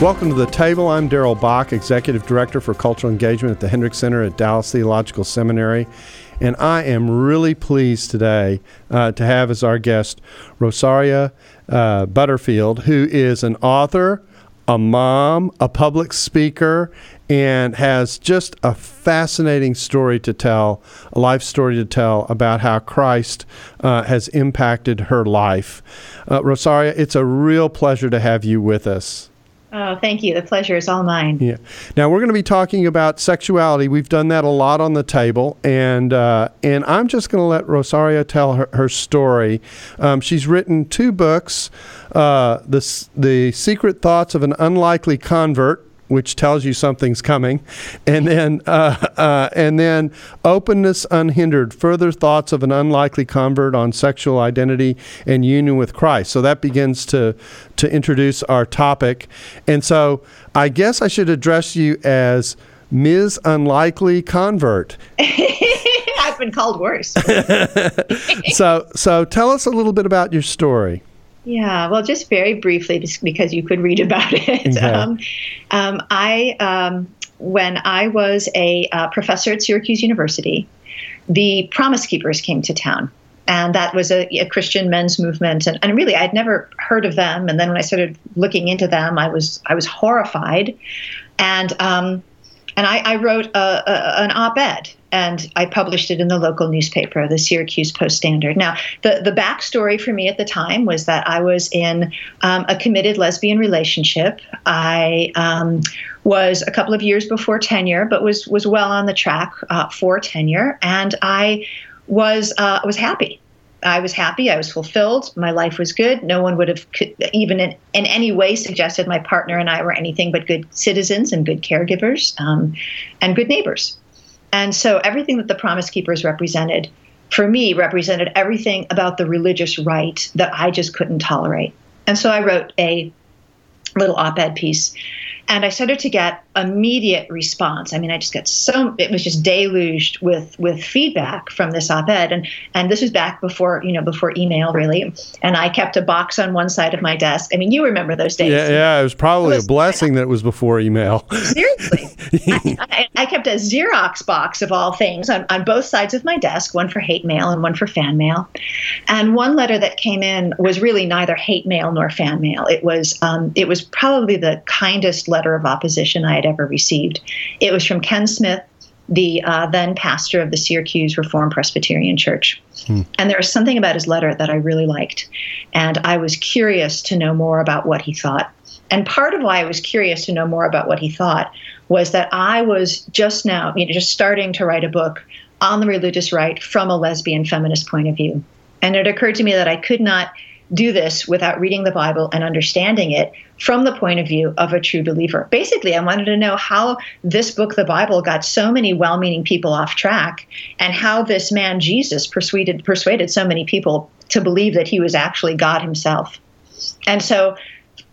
Welcome to the table. I'm Darrell Bock, Executive Director for Cultural Engagement at the Hendricks Center at Dallas Theological Seminary. And I am really pleased today uh, to have as our guest Rosaria uh, Butterfield, who is an author, a mom, a public speaker, and has just a fascinating story to tell, a life story to tell about how Christ uh, has impacted her life. Uh, Rosaria, it's a real pleasure to have you with us. Oh, thank you. The pleasure is all mine. Yeah. Now we're going to be talking about sexuality. We've done that a lot on the table, and uh, and I'm just going to let Rosaria tell her, her story. Um, she's written two books: uh, the the Secret Thoughts of an Unlikely Convert, which tells you something's coming, and then uh, uh, and then openness unhindered. Further thoughts of an unlikely convert on sexual identity and union with Christ. So that begins to to introduce our topic, and so I guess I should address you as Ms. Unlikely Convert. I've been called worse. so so tell us a little bit about your story. Yeah, well, just very briefly, just because you could read about it. Okay. Um, um, I, um, when I was a uh, professor at Syracuse University, the Promise Keepers came to town. And that was a, a Christian men's movement, and, and really, I'd never heard of them. And then when I started looking into them, I was I was horrified, and um, and I, I wrote a, a, an op-ed and I published it in the local newspaper, the Syracuse Post Standard. Now, the the backstory for me at the time was that I was in um, a committed lesbian relationship. I um, was a couple of years before tenure, but was was well on the track uh, for tenure, and I was uh, was happy. I was happy. I was fulfilled. My life was good. No one would have even in, in any way suggested my partner and I were anything but good citizens and good caregivers um, and good neighbors. And so everything that the Promise Keepers represented, for me, represented everything about the religious right that I just couldn't tolerate. And so I wrote a little op ed piece and I started to get immediate response. I mean, I just got so it was just deluged with with feedback from this op-ed, and and this was back before you know before email really. And I kept a box on one side of my desk. I mean, you remember those days? Yeah, yeah. It was probably it was, a blessing that it was before email. Seriously, I, I, I, kept a Xerox box of all things on, on both sides of my desk, one for hate mail and one for fan mail. And one letter that came in was really neither hate mail nor fan mail. It was um, it was probably the kindest letter letter of opposition I had ever received. It was from Ken Smith, the uh, then pastor of the Syracuse Reformed Presbyterian Church. Hmm. And there was something about his letter that I really liked. And I was curious to know more about what he thought. And part of why I was curious to know more about what he thought was that I was just now, you know, just starting to write a book on the religious right from a lesbian feminist point of view. And it occurred to me that I could not do this without reading the Bible and understanding it from the point of view of a true believer. Basically, I wanted to know how this book, the Bible, got so many well meaning people off track and how this man, Jesus, persuaded, persuaded so many people to believe that he was actually God himself. And so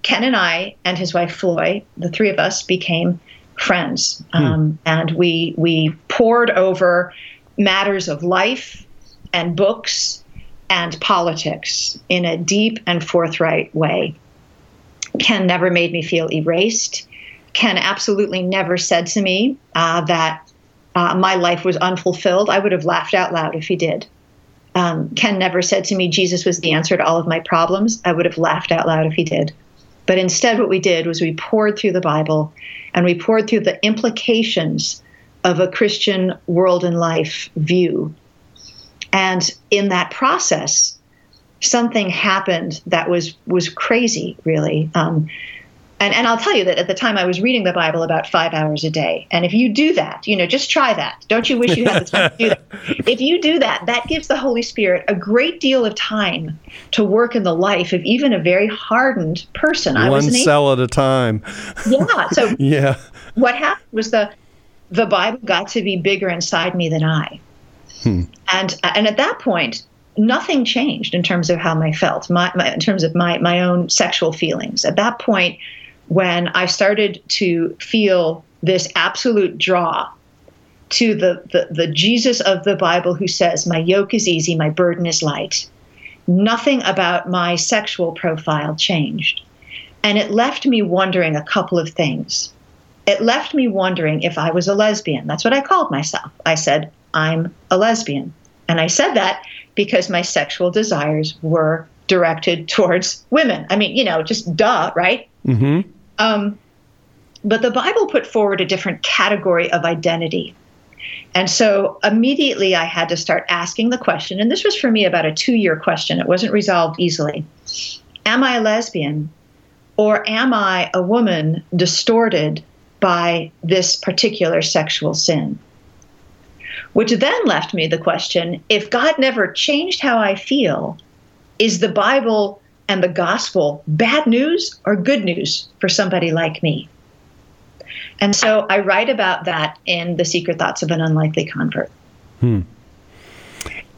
Ken and I and his wife Floy, the three of us, became friends. Hmm. Um, and we, we pored over matters of life and books and politics in a deep and forthright way. Ken never made me feel erased. Ken absolutely never said to me uh, that uh, my life was unfulfilled. I would have laughed out loud if he did. Um, Ken never said to me Jesus was the answer to all of my problems. I would have laughed out loud if he did. But instead, what we did was we pored through the Bible and we pored through the implications of a Christian world and life view and in that process, something happened that was was crazy. Really, um, And, and I'll tell you that at the time I was reading the Bible about five hours a day. And if you do that, you know, just try that. Don't you wish you had the time to do that? If you do that, that gives the Holy Spirit a great deal of time to work in the life of even a very hardened person. One cell at a time. Yeah. So yeah. what happened was the the Bible got to be bigger inside me than I. Hmm. And and at that point, nothing changed in terms of how I felt, my, my, in terms of my my own sexual feelings. At that point, when I started to feel this absolute draw to the, the, the Jesus of the Bible who says, My yoke is easy, my burden is light. Nothing about my sexual profile changed. And it left me wondering a couple of things. It left me wondering if I was a lesbian. That's what I called myself. I said, I'm a lesbian. And I said that because my sexual desires were directed towards women. I mean, you know, just duh, right? Mm-hmm. Um, but the Bible put forward a different category of identity. And so immediately I had to start asking the question, and this was for me about a two year question. It wasn't resolved easily. Am I a lesbian? Or am I a woman distorted by this particular sexual sin? Which then left me the question if God never changed how I feel, is the Bible and the gospel bad news or good news for somebody like me? And so I write about that in The Secret Thoughts of an Unlikely Convert. Hmm.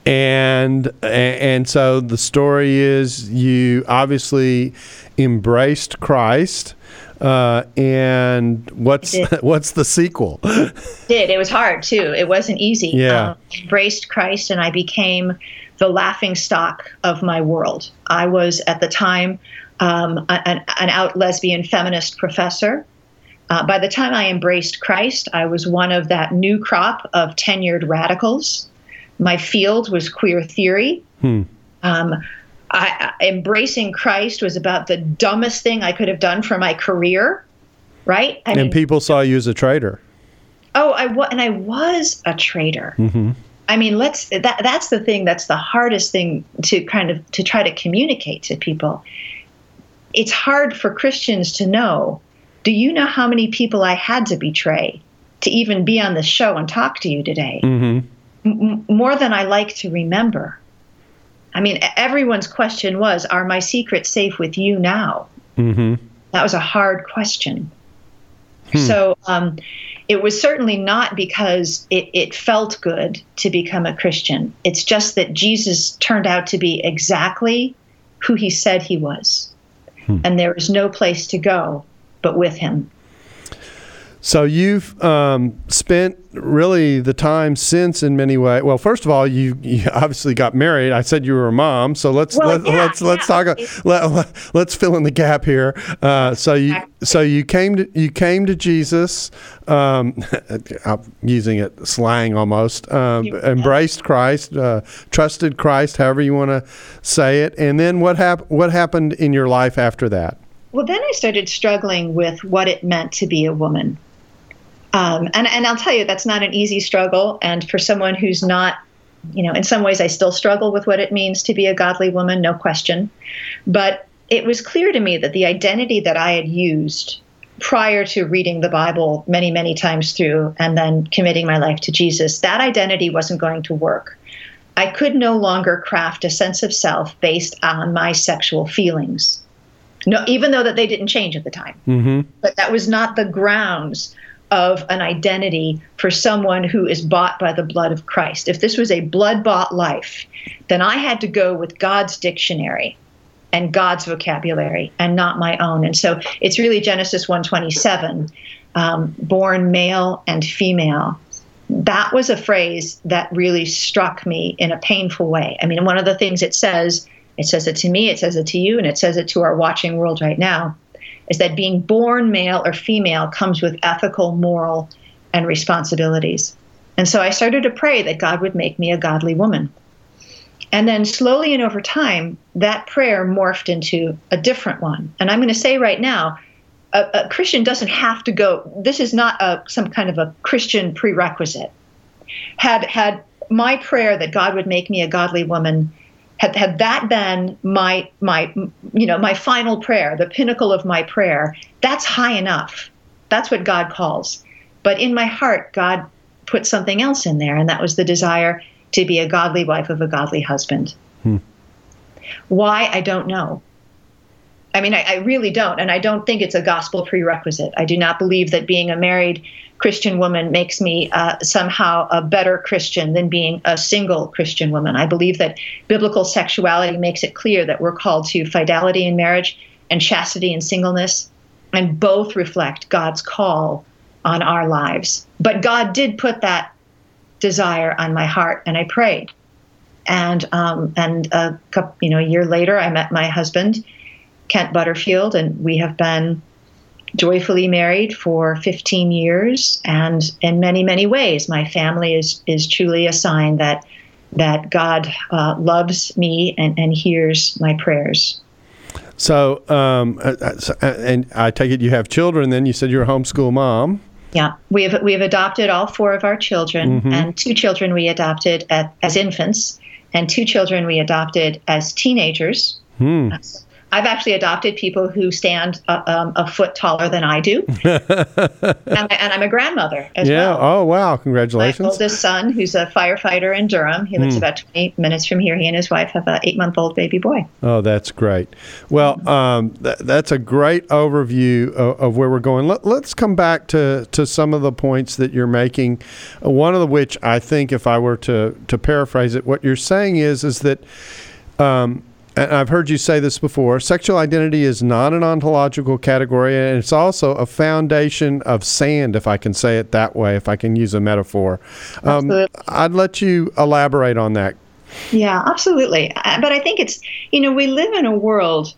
And and so the story is you obviously embraced Christ. Uh, and what's what's the sequel? did it was hard too. It wasn't easy. Yeah, um, embraced Christ, and I became the laughing stock of my world. I was at the time um, an, an, out lesbian feminist professor. Uh, by the time I embraced Christ, I was one of that new crop of tenured radicals. My field was queer theory. Hmm. Um, I, embracing Christ was about the dumbest thing I could have done for my career, right? I and mean, people saw you as a traitor. Oh, I was, and I was a traitor. Mm-hmm. I mean, let's that that's the thing that's the hardest thing to kind of to try to communicate to people. It's hard for Christians to know. Do you know how many people I had to betray to even be on the show and talk to you today? Mm-hmm. M- more than I like to remember. I mean, everyone's question was, "Are my secrets safe with you now?" Mm-hmm. That was a hard question. Hmm. So, um, it was certainly not because it, it felt good to become a Christian. It's just that Jesus turned out to be exactly who he said he was. Hmm. And there was no place to go but with him. So you've um, spent really the time since in many ways. Well, first of all, you, you obviously got married. I said you were a mom, so let's well, let, yeah, let's let's talk. Let, let's fill in the gap here. Uh, so you so you came to you came to Jesus. Um, I'm using it slang almost. Um, embraced Christ, uh, trusted Christ, however you want to say it. And then what hap- What happened in your life after that? Well, then I started struggling with what it meant to be a woman. Um, and, and I'll tell you, that's not an easy struggle. And for someone who's not, you know, in some ways I still struggle with what it means to be a godly woman, no question. But it was clear to me that the identity that I had used prior to reading the Bible many, many times through and then committing my life to Jesus, that identity wasn't going to work. I could no longer craft a sense of self based on my sexual feelings. No, even though that they didn't change at the time. Mm-hmm. But that was not the grounds of an identity for someone who is bought by the blood of Christ. If this was a blood bought life, then I had to go with God's dictionary and God's vocabulary and not my own. And so it's really Genesis 127, um, born male and female. That was a phrase that really struck me in a painful way. I mean, one of the things it says, it says it to me, it says it to you, and it says it to our watching world right now is that being born male or female comes with ethical, moral, and responsibilities. And so I started to pray that God would make me a godly woman. And then slowly and over time, that prayer morphed into a different one. And I'm going to say right now, a, a Christian doesn't have to go. This is not a, some kind of a Christian prerequisite. Had had my prayer that God would make me a godly woman had, had that been my my you know my final prayer the pinnacle of my prayer that's high enough. That's what god calls. But in my heart god put something else in there and that was the desire to be a godly wife of a godly husband. Hmm. why? I don't know i mean I, I really don't and i don't think it's a gospel prerequisite i do not believe that being a married Christian woman makes me uh, somehow a better Christian than being a single Christian woman. I believe that biblical sexuality makes it clear that we're called to fidelity in marriage and chastity in singleness, and both reflect God's call on our lives. But God did put that desire on my heart, and I prayed. And um, and a couple, you know, a year later, I met my husband, Kent Butterfield, and we have been joyfully married for 15 years, and in many, many ways, my family is is truly a sign that that God uh, loves me and, and hears my prayers. So, um, uh, uh, uh, and I take it you have children. Then you said you're a homeschool mom. Yeah, we have we have adopted all four of our children, mm-hmm. and two children we adopted at, as infants, and two children we adopted as teenagers. Hmm. I've actually adopted people who stand a, um, a foot taller than I do, and, I, am a grandmother as well. yeah. well. Oh wow! Congratulations. My oldest son, who's a firefighter in Durham, he lives mm. about 20 minutes from here. He and his wife have an eight-month-old baby boy. Oh, that's great. Well, um, th- that's a great overview of, of where we're going. Let, us come back to to some of the points that you're making. One of which I think, if I were to to paraphrase it, what you're saying is is that. Um, and I've heard you say this before sexual identity is not an ontological category, and it's also a foundation of sand, if I can say it that way, if I can use a metaphor. Um, I'd let you elaborate on that. Yeah, absolutely. Uh, but I think it's, you know, we live in a world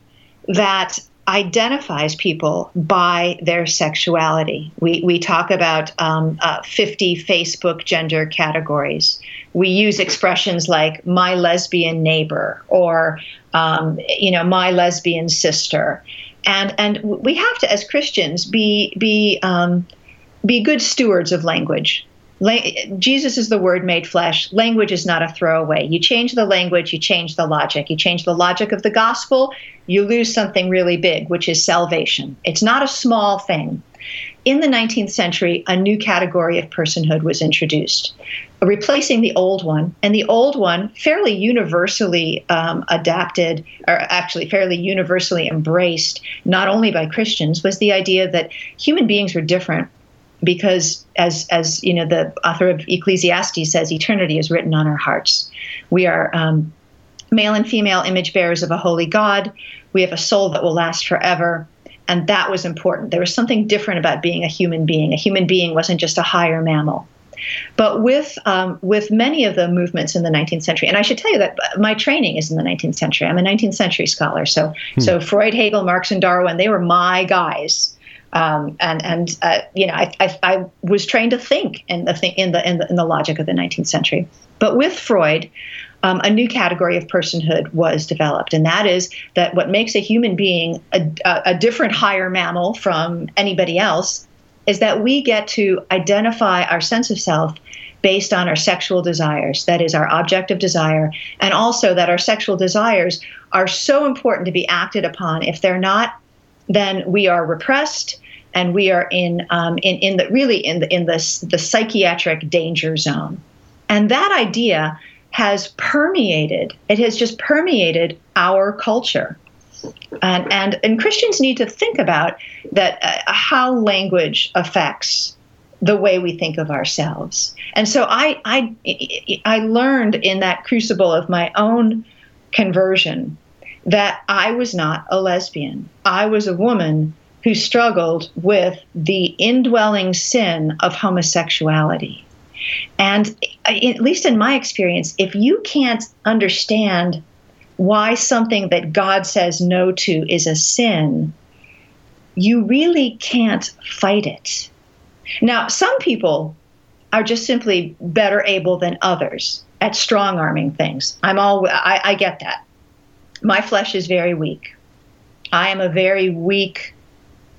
that identifies people by their sexuality. We, we talk about um, uh, 50 Facebook gender categories. We use expressions like my lesbian neighbor or, um, you know, my lesbian sister. And, and we have to, as Christians, be, be, um, be good stewards of language. Jesus is the word made flesh. Language is not a throwaway. You change the language, you change the logic. You change the logic of the gospel, you lose something really big, which is salvation. It's not a small thing. In the 19th century, a new category of personhood was introduced, replacing the old one. And the old one, fairly universally um, adapted, or actually fairly universally embraced, not only by Christians, was the idea that human beings were different because as as you know the author of ecclesiastes says eternity is written on our hearts. We are um, male and female image bearers of a holy god. We have a soul that will last forever. And that was important. There was something different about being a human being. A human being wasn't just a higher mammal but with um, with many of the movements in the 19th century, and I should tell you that my training is in the 19th century. I'm a 19th century scholar, so hmm. so Freud, Hegel, Marx, and Darwin they were my guys um, and and uh, you know, I, I, I, was trained to think in the th- in the in the in the logic of the 19th century. But with Freud, um, a new category of personhood was developed, and that is that what makes a human being a, a different higher mammal from anybody else is that we get to identify our sense of self based on our sexual desires. That is our object of desire, and also that our sexual desires are so important to be acted upon. If they're not then we are repressed and we are in um, in, in the really in the in the, the psychiatric danger zone. And that idea has permeated, it has just permeated our culture. And, and, and Christians need to think about that uh, how language affects the way we think of ourselves. And so I, I, I learned in that crucible of my own conversion that I was not a lesbian. I was a woman who struggled with the indwelling sin of homosexuality. And at least in my experience, if you can't understand why something that God says no to is a sin, you really can't fight it. Now, some people are just simply better able than others at strong arming things. I'm all I, I get that my flesh is very weak. I am a very weak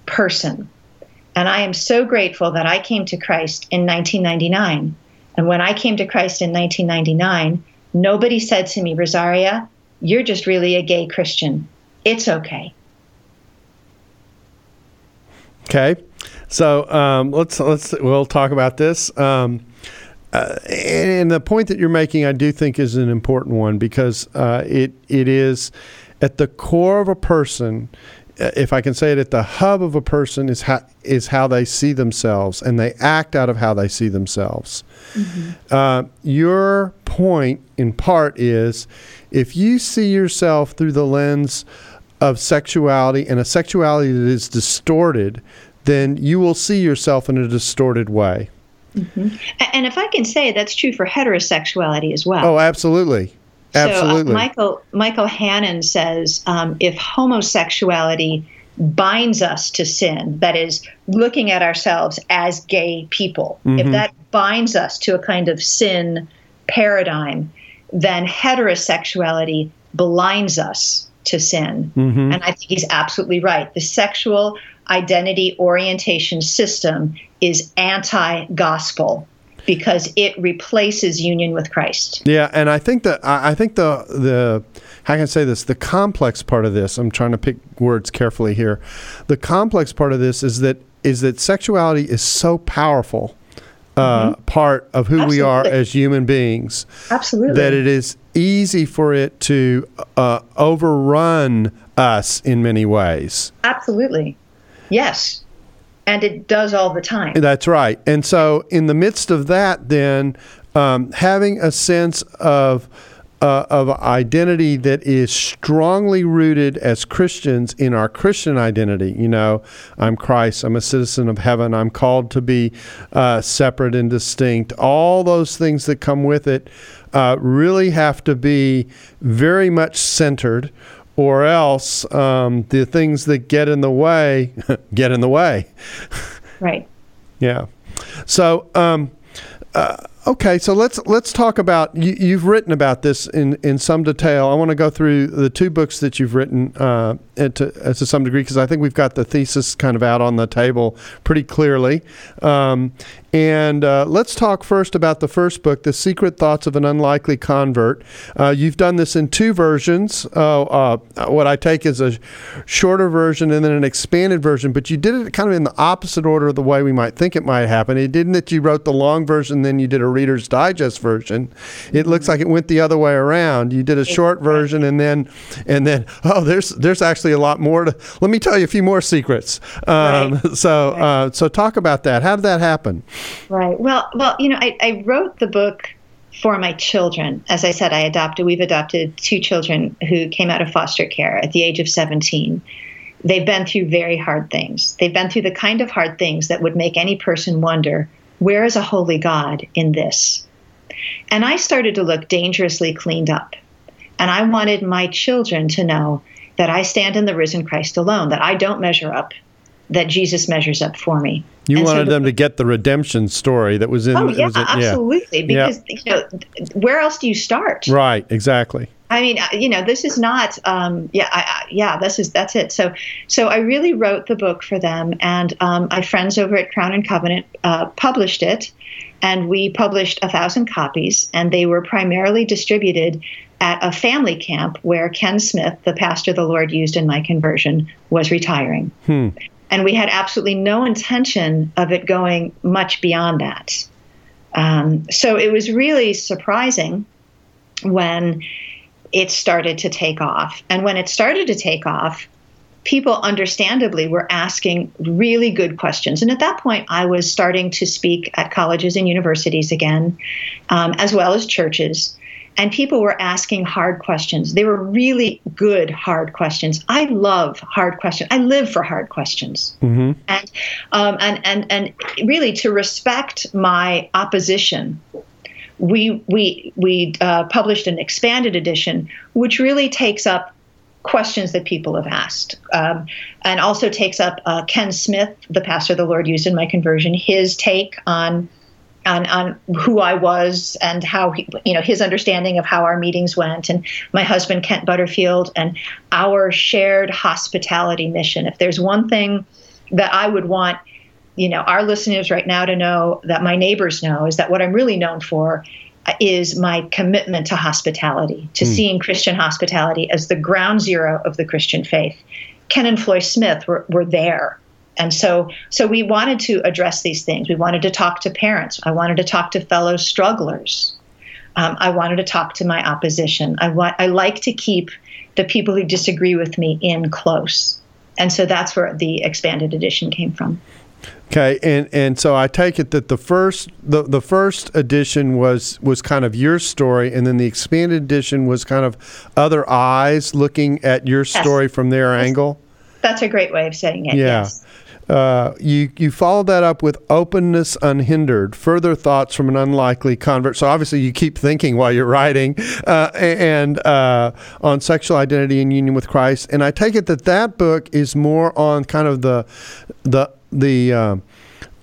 person. And I am so grateful that I came to Christ in 1999. And when I came to Christ in 1999, nobody said to me, Rosaria, you're just really a gay Christian. It's okay. Okay, so um, let's let's we'll talk about this. Um, uh, and the point that you're making, I do think, is an important one because uh, it it is at the core of a person. Uh, if I can say it, at the hub of a person is how is how they see themselves, and they act out of how they see themselves. Mm-hmm. Uh, your point, in part, is if you see yourself through the lens of sexuality and a sexuality that is distorted, then you will see yourself in a distorted way. Mm-hmm. And if I can say, that's true for heterosexuality as well. Oh, absolutely. Absolutely. So, uh, Michael Michael Hannon says um, if homosexuality binds us to sin, that is, looking at ourselves as gay people, mm-hmm. if that binds us to a kind of sin paradigm, then heterosexuality blinds us to sin. Mm-hmm. And I think he's absolutely right. The sexual identity orientation system is anti gospel because it replaces union with Christ. Yeah, and I think that I think the the how can I say this? The complex part of this. I'm trying to pick words carefully here. The complex part of this is that is that sexuality is so powerful. Uh, mm-hmm. Part of who Absolutely. we are as human beings. Absolutely. That it is easy for it to uh, overrun us in many ways. Absolutely. Yes. And it does all the time. That's right. And so, in the midst of that, then um, having a sense of uh, of identity that is strongly rooted as Christians in our Christian identity. You know, I'm Christ, I'm a citizen of heaven, I'm called to be uh, separate and distinct. All those things that come with it uh, really have to be very much centered or else um, the things that get in the way get in the way. Right. yeah. So, um, uh, Okay, so let's let's talk about you, have written about this in, in some detail. I want to go through the two books that you've written uh, to, to some degree because I think we've got the thesis kind of out on the table pretty clearly. Um, and uh, let's talk first about the first book, The Secret Thoughts of an Unlikely Convert. Uh, you've done this in two versions. Uh, uh, what I take is a shorter version and then an expanded version, but you did it kind of in the opposite order of the way we might think it might happen. It didn't that you wrote the long version, then you did a Reader's Digest version. It looks like it went the other way around. You did a short version and then and then oh, there's there's actually a lot more to. Let me tell you a few more secrets. Um, right. So. Uh, so talk about that. How did that happen? Right. Well, well, you know, I, I wrote the book for my children. As I said, I adopted. We've adopted two children who came out of foster care at the age of 17 they've been through very hard things. They've been through the kind of hard things that would make any person wonder where is a holy God in this? And I started to look dangerously cleaned up. And I wanted my children to know that I stand in the risen Christ alone, that I don't measure up, that Jesus measures up for me. You and wanted so the, them to get the redemption story that was in. Oh yeah, absolutely. Yeah. Because you know, where else do you start? Right. Exactly. I mean, uh, you know, this is not. Um, yeah, I, yeah. This is that's it. So, so I really wrote the book for them, and um, my friends over at Crown and Covenant uh, published it, and we published a thousand copies, and they were primarily distributed at a family camp where Ken Smith, the pastor the Lord used in my conversion, was retiring. Hmm. And we had absolutely no intention of it going much beyond that. Um, so it was really surprising when it started to take off. And when it started to take off, people understandably were asking really good questions. And at that point, I was starting to speak at colleges and universities again, um, as well as churches. And people were asking hard questions. They were really good hard questions. I love hard questions. I live for hard questions. Mm-hmm. And, um, and and and really to respect my opposition we we we uh, published an expanded edition, which really takes up questions that people have asked, um, and also takes up uh, Ken Smith, the pastor the Lord used in my conversion, his take on. On, on who I was and how he, you know his understanding of how our meetings went, and my husband Kent Butterfield, and our shared hospitality mission. If there's one thing that I would want you know our listeners right now to know that my neighbors know is that what I'm really known for is my commitment to hospitality, to mm. seeing Christian hospitality as the ground zero of the Christian faith. Ken and Floy Smith were, were there. And so, so we wanted to address these things. We wanted to talk to parents. I wanted to talk to fellow strugglers. Um, I wanted to talk to my opposition. I want. I like to keep the people who disagree with me in close, and so that's where the expanded edition came from. Okay, and and so I take it that the first the the first edition was was kind of your story, and then the expanded edition was kind of other eyes looking at your story yes. from their angle. That's a great way of saying it. Yeah. Yes. Uh, you you followed that up with openness unhindered. Further thoughts from an unlikely convert. So obviously you keep thinking while you're writing, uh, and uh, on sexual identity and union with Christ. And I take it that that book is more on kind of the the the uh,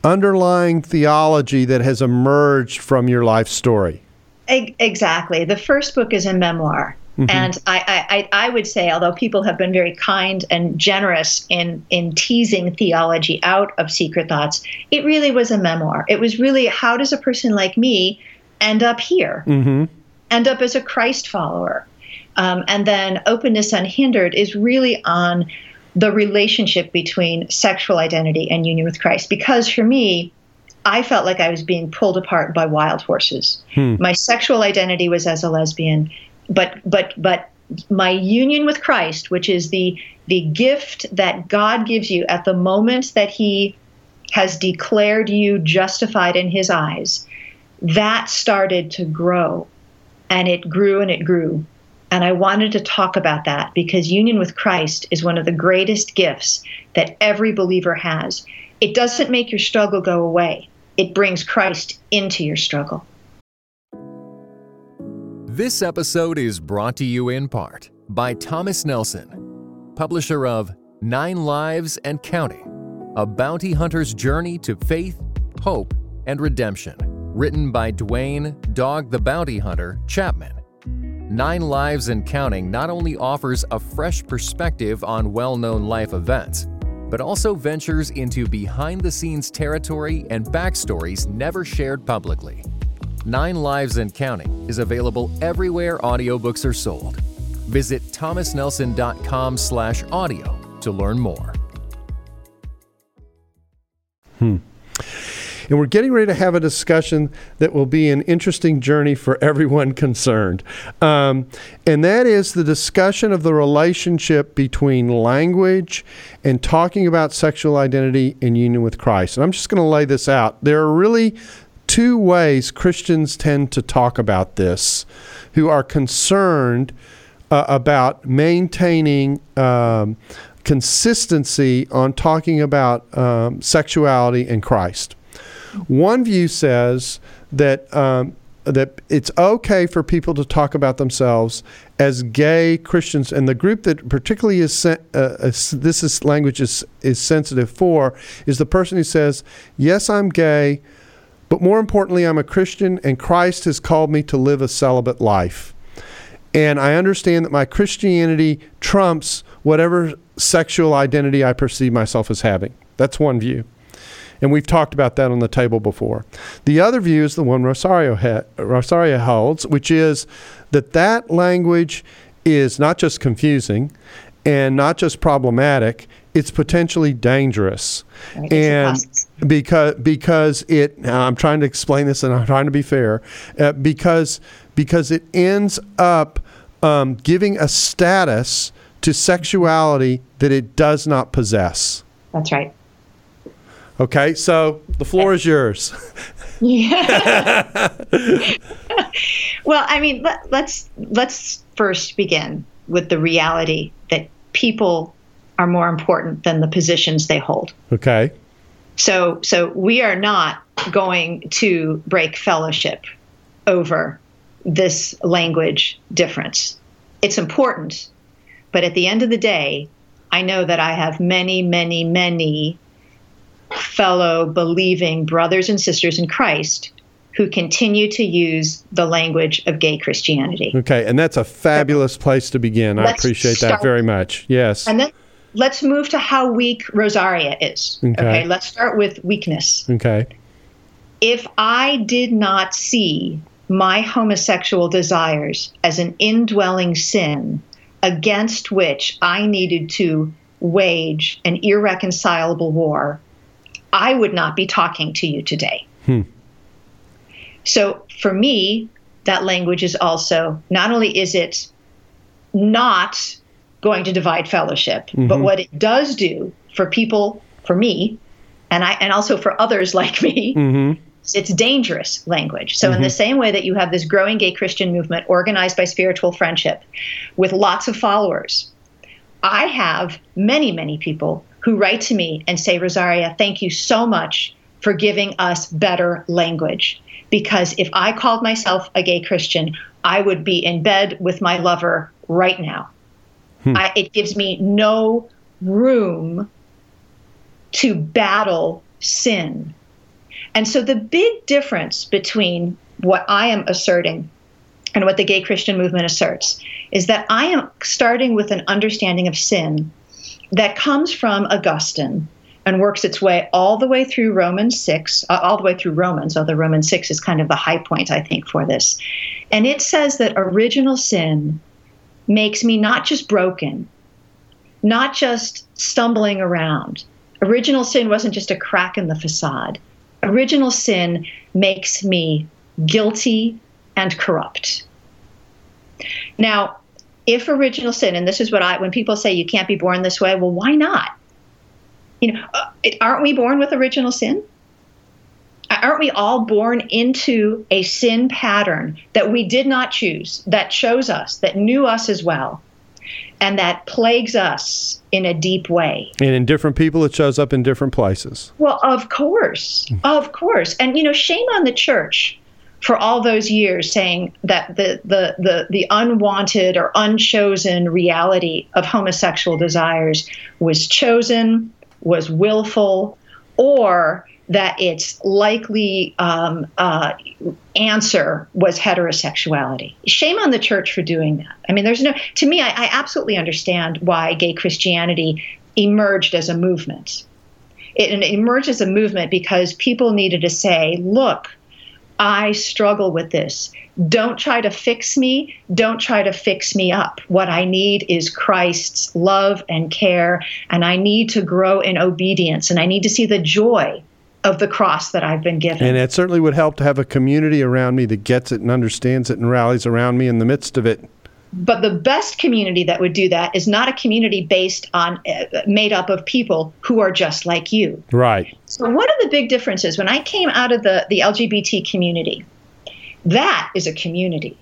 underlying theology that has emerged from your life story. Exactly. The first book is a memoir. Mm-hmm. And I, I, I would say, although people have been very kind and generous in, in teasing theology out of Secret Thoughts, it really was a memoir. It was really how does a person like me end up here, mm-hmm. end up as a Christ follower? Um, and then Openness Unhindered is really on the relationship between sexual identity and union with Christ. Because for me, I felt like I was being pulled apart by wild horses. Hmm. My sexual identity was as a lesbian, but but but my union with Christ, which is the the gift that God gives you at the moment that He has declared you justified in His eyes, that started to grow, and it grew and it grew. And I wanted to talk about that because union with Christ is one of the greatest gifts that every believer has. It doesn't make your struggle go away, it brings Christ into your struggle. This episode is brought to you in part by Thomas Nelson, publisher of Nine Lives and Counting A Bounty Hunter's Journey to Faith, Hope, and Redemption, written by Duane Dog the Bounty Hunter Chapman. Nine Lives and Counting not only offers a fresh perspective on well known life events, but also ventures into behind the scenes territory and backstories never shared publicly. Nine Lives and Counting is available everywhere audiobooks are sold. Visit thomasnelson.com slash audio to learn more. Hmm. And we're getting ready to have a discussion that will be an interesting journey for everyone concerned. Um, and that is the discussion of the relationship between language and talking about sexual identity in union with Christ. And I'm just going to lay this out. There are really two ways Christians tend to talk about this who are concerned uh, about maintaining um, consistency on talking about um, sexuality and Christ. One view says that um, that it's okay for people to talk about themselves as gay Christians, and the group that particularly is uh, uh, this is language is is sensitive for is the person who says, "Yes, I'm gay." But more importantly, I'm a Christian and Christ has called me to live a celibate life. And I understand that my Christianity trumps whatever sexual identity I perceive myself as having. That's one view. And we've talked about that on the table before. The other view is the one Rosaria, ha- Rosaria holds, which is that that language is not just confusing and not just problematic, it's potentially dangerous. And because because it I'm trying to explain this and I'm trying to be fair uh, because because it ends up um, giving a status to sexuality that it does not possess. That's right. Okay, so the floor is yours. yeah. well, I mean, let, let's let's first begin with the reality that people are more important than the positions they hold. Okay. So so we are not going to break fellowship over this language difference. It's important, but at the end of the day, I know that I have many, many, many fellow believing brothers and sisters in Christ who continue to use the language of gay Christianity. Okay, and that's a fabulous place to begin. I appreciate that very much. Yes. And then let's move to how weak Rosaria is. Okay. okay, let's start with weakness. Okay. If I did not see my homosexual desires as an indwelling sin against which I needed to wage an irreconcilable war, I would not be talking to you today. Hmm. So for me, that language is also not only is it not going to divide fellowship, mm-hmm. but what it does do for people, for me, and I and also for others like me, mm-hmm. it's dangerous language. So mm-hmm. in the mm-hmm. same way that you have this growing gay Christian movement organized by spiritual friendship with lots of followers, I have many, many people who write to me and say, Rosaria, thank you so much for giving us better language because if I called myself a gay Christian, I would be in bed with my lover right now. Hmm. I, it gives me no room to battle sin. And so the big difference between what I am asserting and what the gay Christian movement asserts is that I am starting with an understanding of sin that comes from Augustine and works its way all the way through Romans 6, uh, all the way through Romans, although Romans 6 is kind of the high point, I think, for this. And it says that original sin makes me not just broken, not just stumbling around. Original sin wasn't just a crack in the facade. Original sin makes me guilty and corrupt. Now, if original sin, and this is what I, when people say you can't be born this way, well, why not? you know, uh, aren't we born with original sin? Aren't we all born into a sin pattern that we did not choose, that chose us, that knew us as well, and that plagues us in a deep way? And in different people, it shows up in different places. Well, of course, of course. And, you know, shame on the church for all those years saying that the, the, the, the unwanted or unchosen reality of homosexual desires was chosen was willful or that its likely um, uh, answer was heterosexuality. Shame on the church for doing that. I mean, there's no, to me, I, I absolutely understand why gay Christianity emerged as a movement. It, it emerged as a movement because people needed to say, look, I struggle with this. Don't try to fix me. Don't try to fix me up. What I need is Christ's love and care, and I need to grow in obedience, and I need to see the joy of the cross that I've been given. And it certainly would help to have a community around me that gets it and understands it and rallies around me in the midst of it. But the best community that would do that is not a community based on, uh, made up of people who are just like you. Right. So, one of the big differences when I came out of the, the LGBT community, that is a community.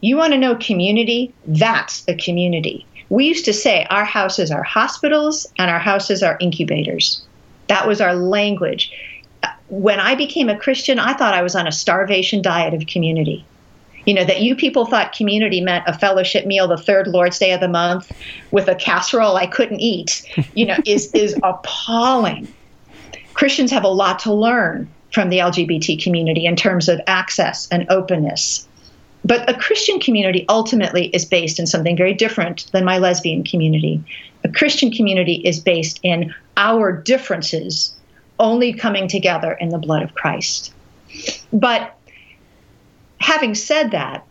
You want to know community? That's a community. We used to say our houses are hospitals and our houses are incubators. That was our language. When I became a Christian, I thought I was on a starvation diet of community. You know, that you people thought community meant a fellowship meal the third Lord's Day of the month with a casserole I couldn't eat, you know, is, is appalling. Christians have a lot to learn from the LGBT community in terms of access and openness. But a Christian community ultimately is based in something very different than my lesbian community. A Christian community is based in our differences only coming together in the blood of Christ. But having said that,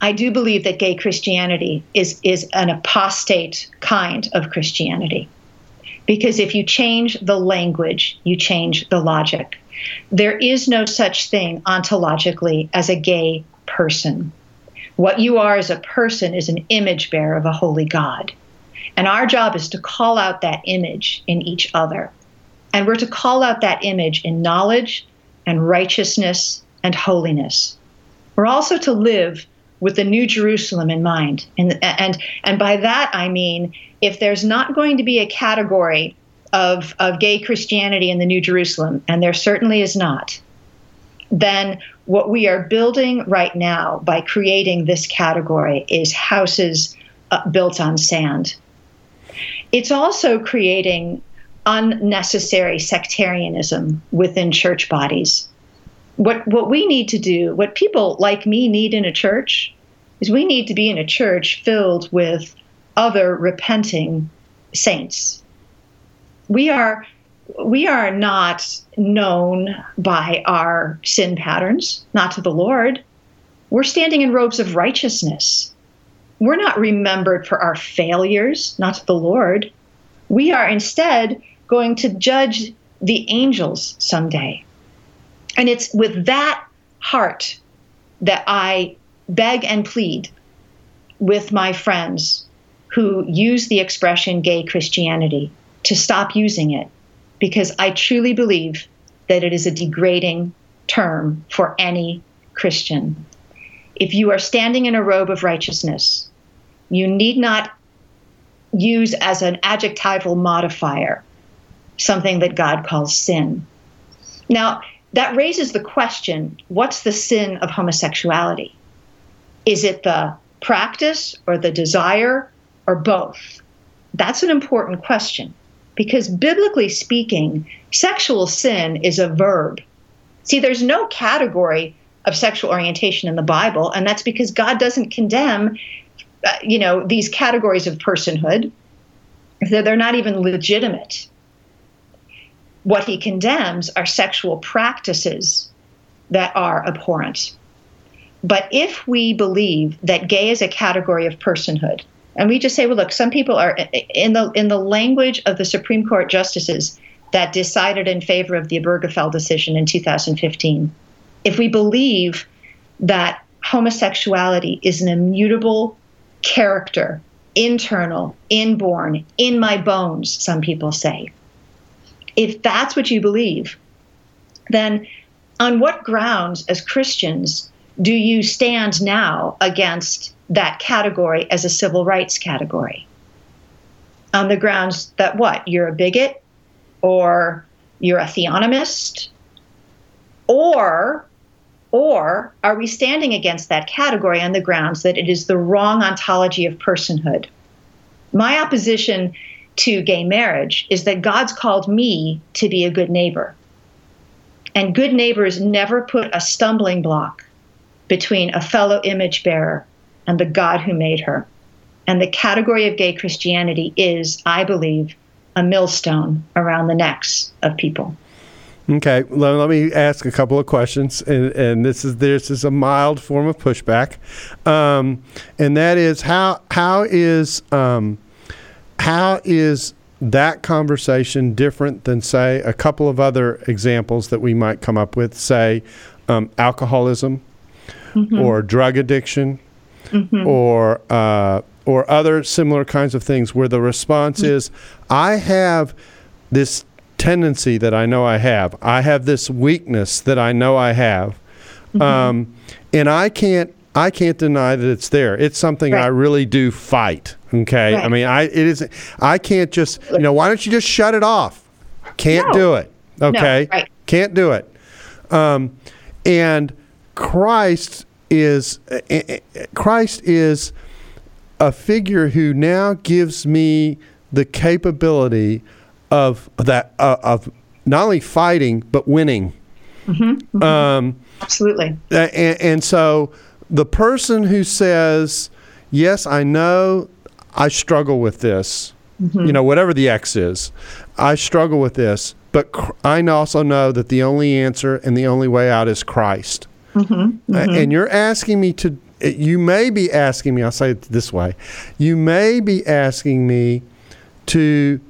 I do believe that gay Christianity is, is an apostate kind of Christianity. Because if you change the language, you change the logic. There is no such thing ontologically as a gay person. What you are as a person is an image bearer of a holy God. And our job is to call out that image in each other. And we're to call out that image in knowledge and righteousness and holiness. We're also to live with the New Jerusalem in mind. And, and, and by that I mean, if there's not going to be a category of, of gay Christianity in the New Jerusalem, and there certainly is not, then what we are building right now by creating this category is houses uh, built on sand. It's also creating unnecessary sectarianism within church bodies. What, what we need to do, what people like me need in a church, is we need to be in a church filled with other repenting saints we are we are not known by our sin patterns, not to the Lord. we're standing in robes of righteousness. We're not remembered for our failures, not to the Lord. We are instead going to judge the angels someday. And it's with that heart that I beg and plead with my friends who use the expression gay Christianity to stop using it because I truly believe that it is a degrading term for any Christian. If you are standing in a robe of righteousness, you need not use as an adjectival modifier something that God calls sin. Now, that raises the question what's the sin of homosexuality? Is it the practice or the desire or both? That's an important question because biblically speaking, sexual sin is a verb. See, there's no category of sexual orientation in the Bible, and that's because God doesn't condemn, uh, you know, these categories of personhood. They're not even legitimate. What he condemns are sexual practices that are abhorrent. But if we believe that gay is a category of personhood, and we just say, well, look, some people are in the in the language of the Supreme Court justices that decided in favor of the Obergefell decision in 2015. If we believe that homosexuality is an immutable character, internal, inborn, in my bones, some people say. If that's what you believe, then on what grounds, as Christians, do you stand now against that category as a civil rights category? On the grounds that what? You're a bigot or you're a theonomist? Or or are we standing against that category on the grounds that it is the wrong ontology of personhood? My opposition to gay marriage is that god's called me to be a good neighbor and good neighbors never put a stumbling block between a fellow image bearer and the God who made her. And the category of gay Christianity is, I believe, a millstone around the necks of people. Okay, let, let me ask a couple of questions, and, and, this is this is a mild form of pushback, um, and that is how how is um, how is that conversation different than say a couple of other examples that we might come up with, say um, alcoholism mm-hmm. or drug addiction mm-hmm. or uh, or other similar kinds of things where the response mm-hmm. is, I have this tendency that I know I have. I have this weakness that I know I have, mm-hmm. um, and I can't. I can't deny that it's there. It's something right. I really do fight. Okay, right. I mean, I it is. I can't just you know. Why don't you just shut it off? Can't no. do it. Okay, no, right. can't do it. Um, and Christ is uh, uh, Christ is a figure who now gives me the capability of that uh, of not only fighting but winning. Mm-hmm, mm-hmm. Um, Absolutely. And, and so the person who says, "Yes, I know, I struggle with this," mm-hmm. you know, whatever the X is, I struggle with this, but I also know that the only answer and the only way out is Christ. Mm-hmm, mm-hmm. and you're asking me to, you may be asking me, I'll say it this way, you may be asking me to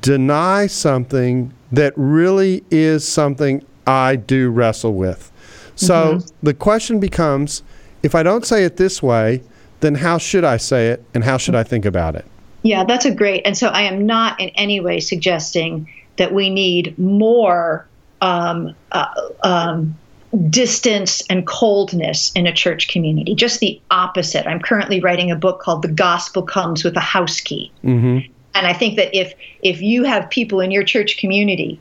deny something that really is something I do wrestle with. So mm-hmm. the question becomes if I don't say it this way, then how should I say it and how should I think about it? Yeah, that's a great. And so I am not in any way suggesting that we need more um, uh, um, distance and coldness in a church community. Just the opposite. I'm currently writing a book called The Gospel Comes with a House Key. Mm-hmm. And I think that if if you have people in your church community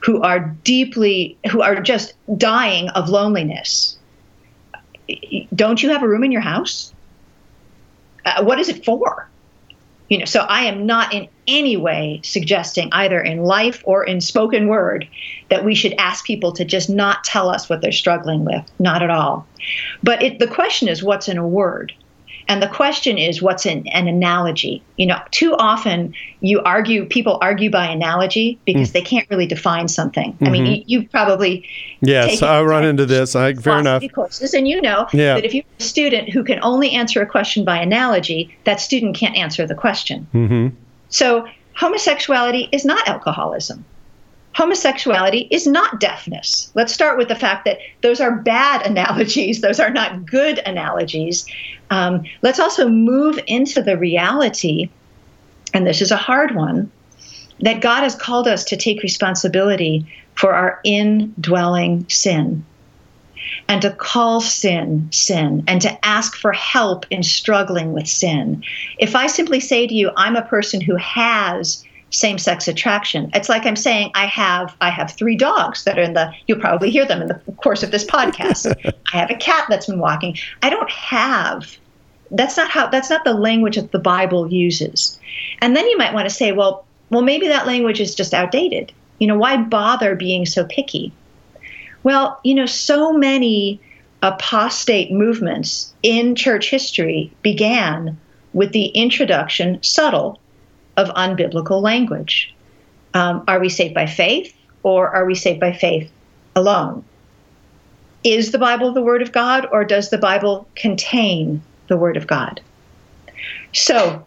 who are deeply who are just dying of loneliness, don't you have a room in your house? Uh, what is it for? you know so i am not in any way suggesting either in life or in spoken word that we should ask people to just not tell us what they're struggling with. Not at all. But it, the question is what's in a word And the question is, what's an, an analogy? You know, too often you argue, people argue by analogy because mm. they can't really define something. Mm-hmm. I mean, mm-hmm. you, you probably. Yes, I run into this. I, fair enough. Courses, and you know yeah. that if you're a student who can only answer a question by analogy, that student can't answer the question. Mm-hmm. So, homosexuality is not alcoholism homosexuality is not deafness. Let's start with the fact that those are bad analogies, those are not good analogies. Um, let's also move into the reality, and this is a hard one, that God has called us to take responsibility for our indwelling sin. And to call sin sin and to ask for help in struggling with sin. If I simply say to you, I'm a person who has same-sex attraction. It's like I'm saying I have I have three dogs that are in the you'll probably hear them in the course of this podcast. I have a cat that's been walking. I don't have that's not how that's not the language that the Bible uses. And then you might want to say, well, well maybe that language is just outdated. You know, why bother being so picky? Well, you know, so many apostate movements in church history began with the introduction, subtle, of unbiblical language. Um, are we saved by faith or are we saved by faith alone? Is the Bible the Word of God or does the Bible contain the Word of God? So,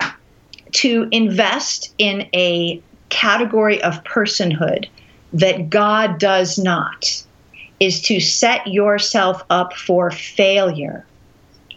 to invest in a category of personhood that God does not is to set yourself up for failure,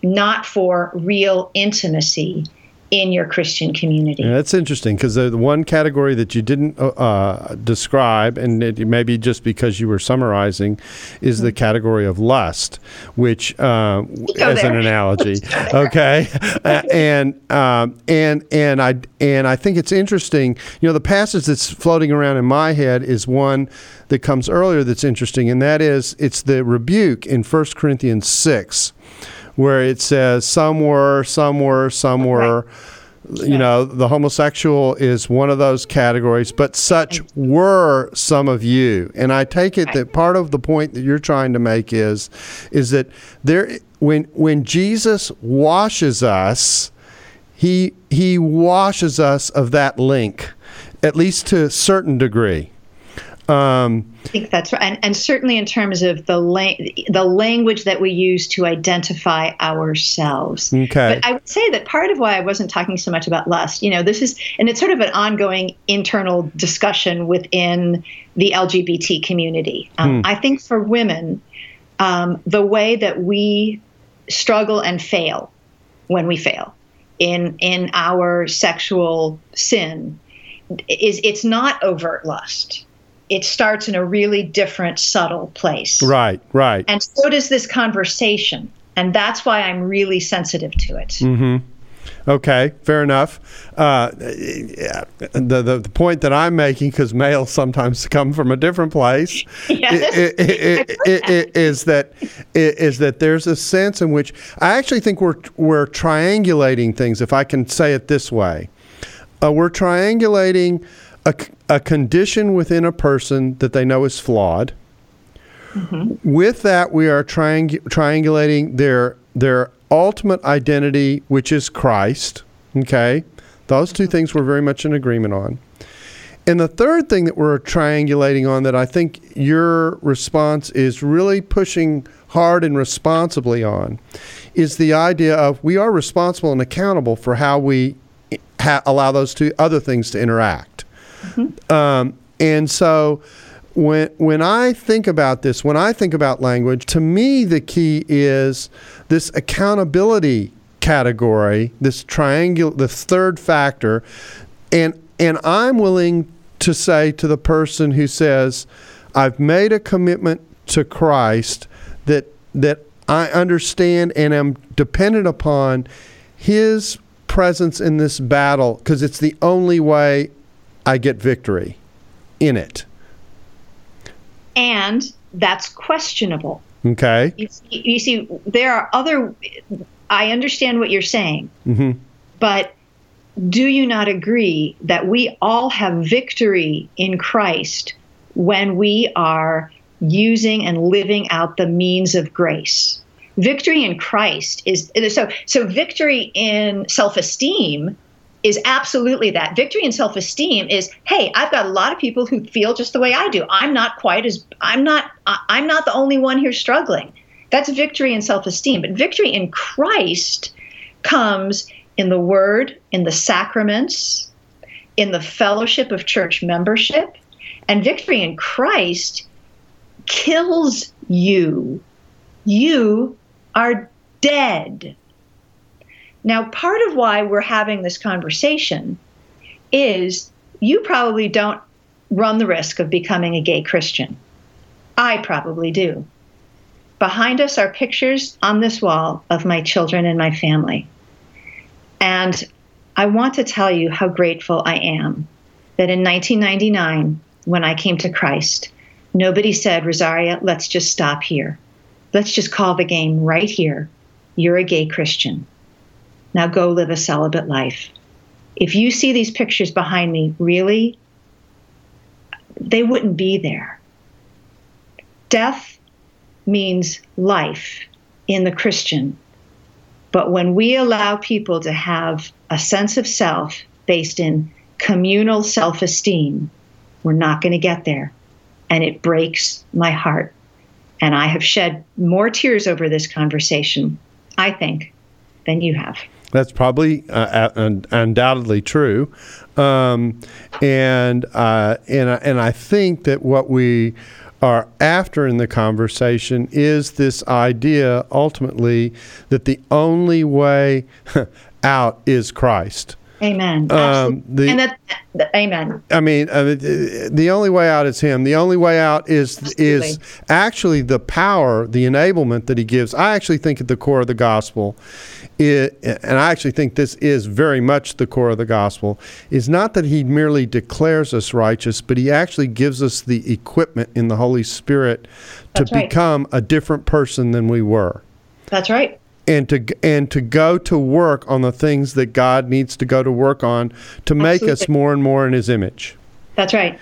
not for real intimacy in your Christian community. Yeah, that's interesting because the one category that you didn't uh, uh, describe, and it, maybe just because you were summarizing, is mm-hmm. the category of lust, which, uh, as there. an analogy, okay, and um, and and I and I think it's interesting. You know, the passage that's floating around in my head is one that comes earlier that's interesting, and that is it's the rebuke in 1 Corinthians six where it says some were, some were, some were. You know, the homosexual is one of those categories, but such were some of you. And I take it that part of the point that you're trying to make is, is that there, when when Jesus washes us, he he washes us of that link, at least to a certain degree. Um, I think that's right, and, and certainly in terms of the la- the language that we use to identify ourselves. Okay. But I would say that part of why I wasn't talking so much about lust, you know, this is, and it's sort of an ongoing internal discussion within the LGBT community. Um, hmm. I think for women, um, the way that we struggle and fail when we fail in in our sexual sin is it's not overt lust it starts in a really different, subtle place. Right, right. And so does this conversation. And that's why I'm really sensitive to it. Mm-hmm. Okay, fair enough. Uh, the, the, the point that I'm making, because males sometimes come from a different place, yes. is that is that there's a sense in which I actually think we're we're triangulating things. If I can say it this way, uh, we're triangulating a, a condition within a person that they know is flawed. Mm-hmm. With that, we are triang- triangulating their their ultimate identity, which is Christ. Okay, those two things we're very much in agreement on. And the third thing that we're triangulating on that I think your response is really pushing hard and responsibly on is the idea of we are responsible and accountable for how we ha- allow those two other things to interact. Mm-hmm. Um, and so when when I think about this, when I think about language, to me the key is this accountability category, this triangle, the third factor, and and I'm willing to say to the person who says, "I've made a commitment to Christ that that I understand and am dependent upon His presence in this battle because it's the only way I get victory in it. And that's questionable. Okay. You see, you see there are other, I understand what you're saying, mm-hmm. but do you not agree that we all have victory in Christ when we are using and living out the means of grace? Victory in Christ is so so victory in self-esteem is absolutely that. Victory and self-esteem is, hey, I've got a lot of people who feel just the way I do. I'm not quite as I'm not I'm not the only one here struggling. That's victory in self-esteem. But victory in Christ comes in the word, in the sacraments, in the fellowship of church membership, and victory in Christ kills you. You are dead. Now, part of why we're having this conversation is you probably don't run the risk of becoming a gay Christian. I probably do. Behind us are pictures on this wall of my children and my family. And I want to tell you how grateful I am that in 1999, when I came to Christ, nobody said, Rosaria, let's just stop here. Let's just call the game right here. You're a gay Christian. Now go live a celibate life. If you see these pictures behind me, really, they wouldn't be there. Death means life in the Christian. But when we allow people to have a sense of self based in communal self esteem, we're not going to get there. And it breaks my heart. And I have shed more tears over this conversation, I think, than you have. That's probably uh, undoubtedly true, um, and uh, and and I think that what we are after in the conversation is this idea ultimately that the only way out is Christ. Amen. Um, the, and that, amen. I mean, uh, the only way out is Him. The only way out is Absolutely. is actually the power, the enablement that He gives. I actually think at the core of the gospel, it, and I actually think this is very much the core of the gospel, is not that He merely declares us righteous, but He actually gives us the equipment in the Holy Spirit to right. become a different person than we were. That's right and to and to go to work on the things that God needs to go to work on to make Absolutely. us more and more in His image. That's right.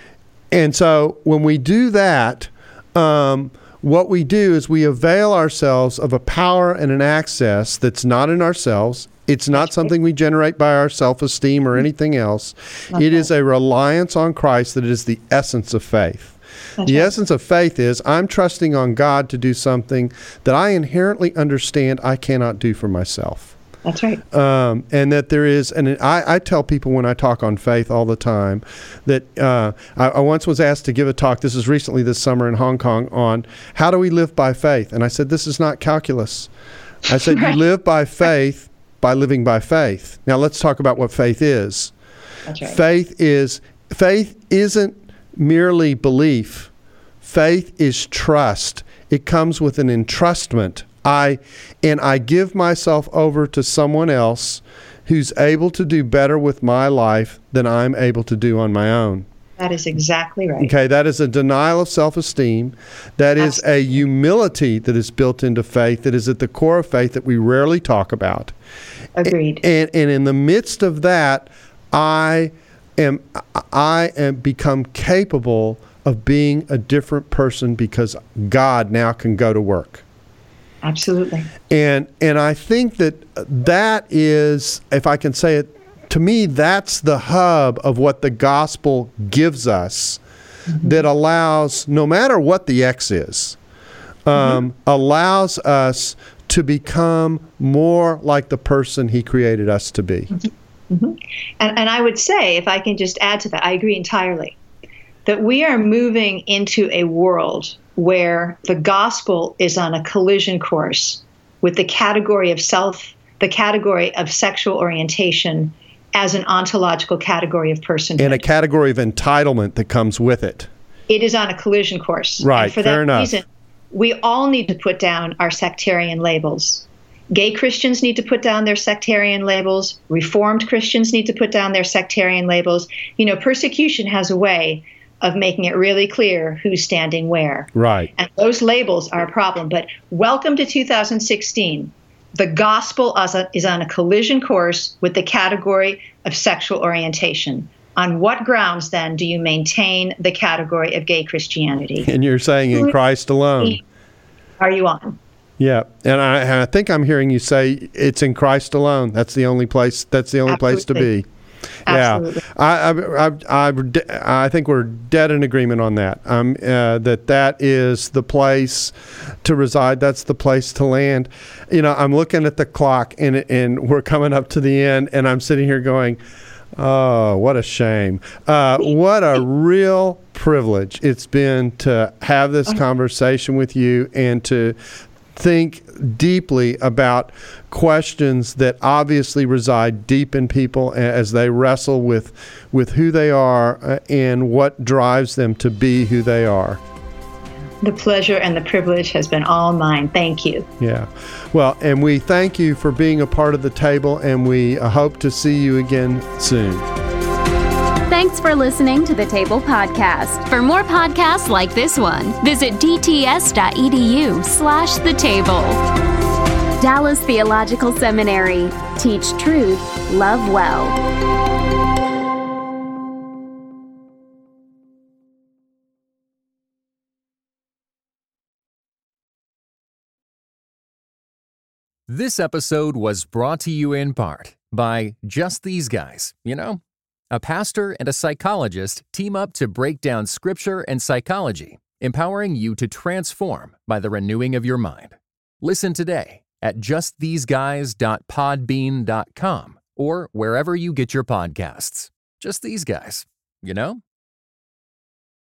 And so when we do that, um, what we do is we avail ourselves of a power and an access that's not in ourselves. It's not something we generate by our self esteem or anything else. Okay. It is a reliance on Christ that is the essence of faith. That's the essence of faith is I'm trusting on God to do something that I inherently understand I cannot do for myself. That's right. Um, and that there is, and I, I, tell people when I talk on faith all the time that uh, I, I, once was asked to give a talk, this is recently this summer in Hong Kong, on how do we live by faith? And I said, this is not calculus. I said, right. you live by faith by living by faith. Now let's talk about what faith is. That's right. Faith is, faith isn't merely belief. Faith is trust. It comes with an entrustment. I and I give myself over to someone else who's able to do better with my life than I'm able to do on my own. That is exactly right. Okay, that is a denial of self esteem. That is a humility that is built into faith, that is at the core of faith that we rarely talk about. Agreed. And, and in the midst of that, I am I am become capable of being a different person because God now can go to work. Absolutely. And and I think that that is if I can say it to me that's the hub of what the gospel gives us mm-hmm. that allows no matter what the X is um, mm-hmm. allows us to become more like the person he created us to be. Mm-hmm. Mm-hmm. And, and I would say, if I can just add to that, I agree entirely that we are moving into a world where the gospel is on a collision course with the category of self, the category of sexual orientation as an ontological category of person And a category of entitlement that comes with it. It is on a collision course. Right. And for fair that enough. reason, we all need to put down our sectarian labels. Gay Christians need to put down their sectarian labels. Reformed Christians need to put down their sectarian labels. You know, persecution has a way of making it really clear who's standing where. Right. And those labels are a problem. But welcome to 2016. The gospel is on a collision course with the category of sexual orientation. On what grounds then do you maintain the category of gay Christianity? And you're saying in Christ alone. Are you on? Yeah, and I, I think I'm hearing you say it's in Christ alone. That's the only place. That's the only Absolutely. place to be. Absolutely. Yeah, I, I, I, I, I think we're dead in agreement on that. Um, uh, that that is the place to reside. That's the place to land. You know, I'm looking at the clock, and and we're coming up to the end, and I'm sitting here going, "Oh, what a shame! Uh, what a real privilege it's been to have this conversation with you and to." Think deeply about questions that obviously reside deep in people as they wrestle with with who they are uh, and what drives them to be who they are. The pleasure and the privilege has been all mine. Thank you. Yeah. Well, and we thank you for being a part of the table and we uh, hope to see you again soon. Thanks for listening to the Table Podcast. For more podcasts like this one, visit dts.edu slash the table. Dallas Theological Seminary. Teach truth, love well. This episode was brought to you in part by Just These Guys. You know, a pastor and a psychologist team up to break down scripture and psychology, empowering you to transform by the renewing of your mind. Listen today at justtheseguys.podbean.com or wherever you get your podcasts. Just these guys, you know?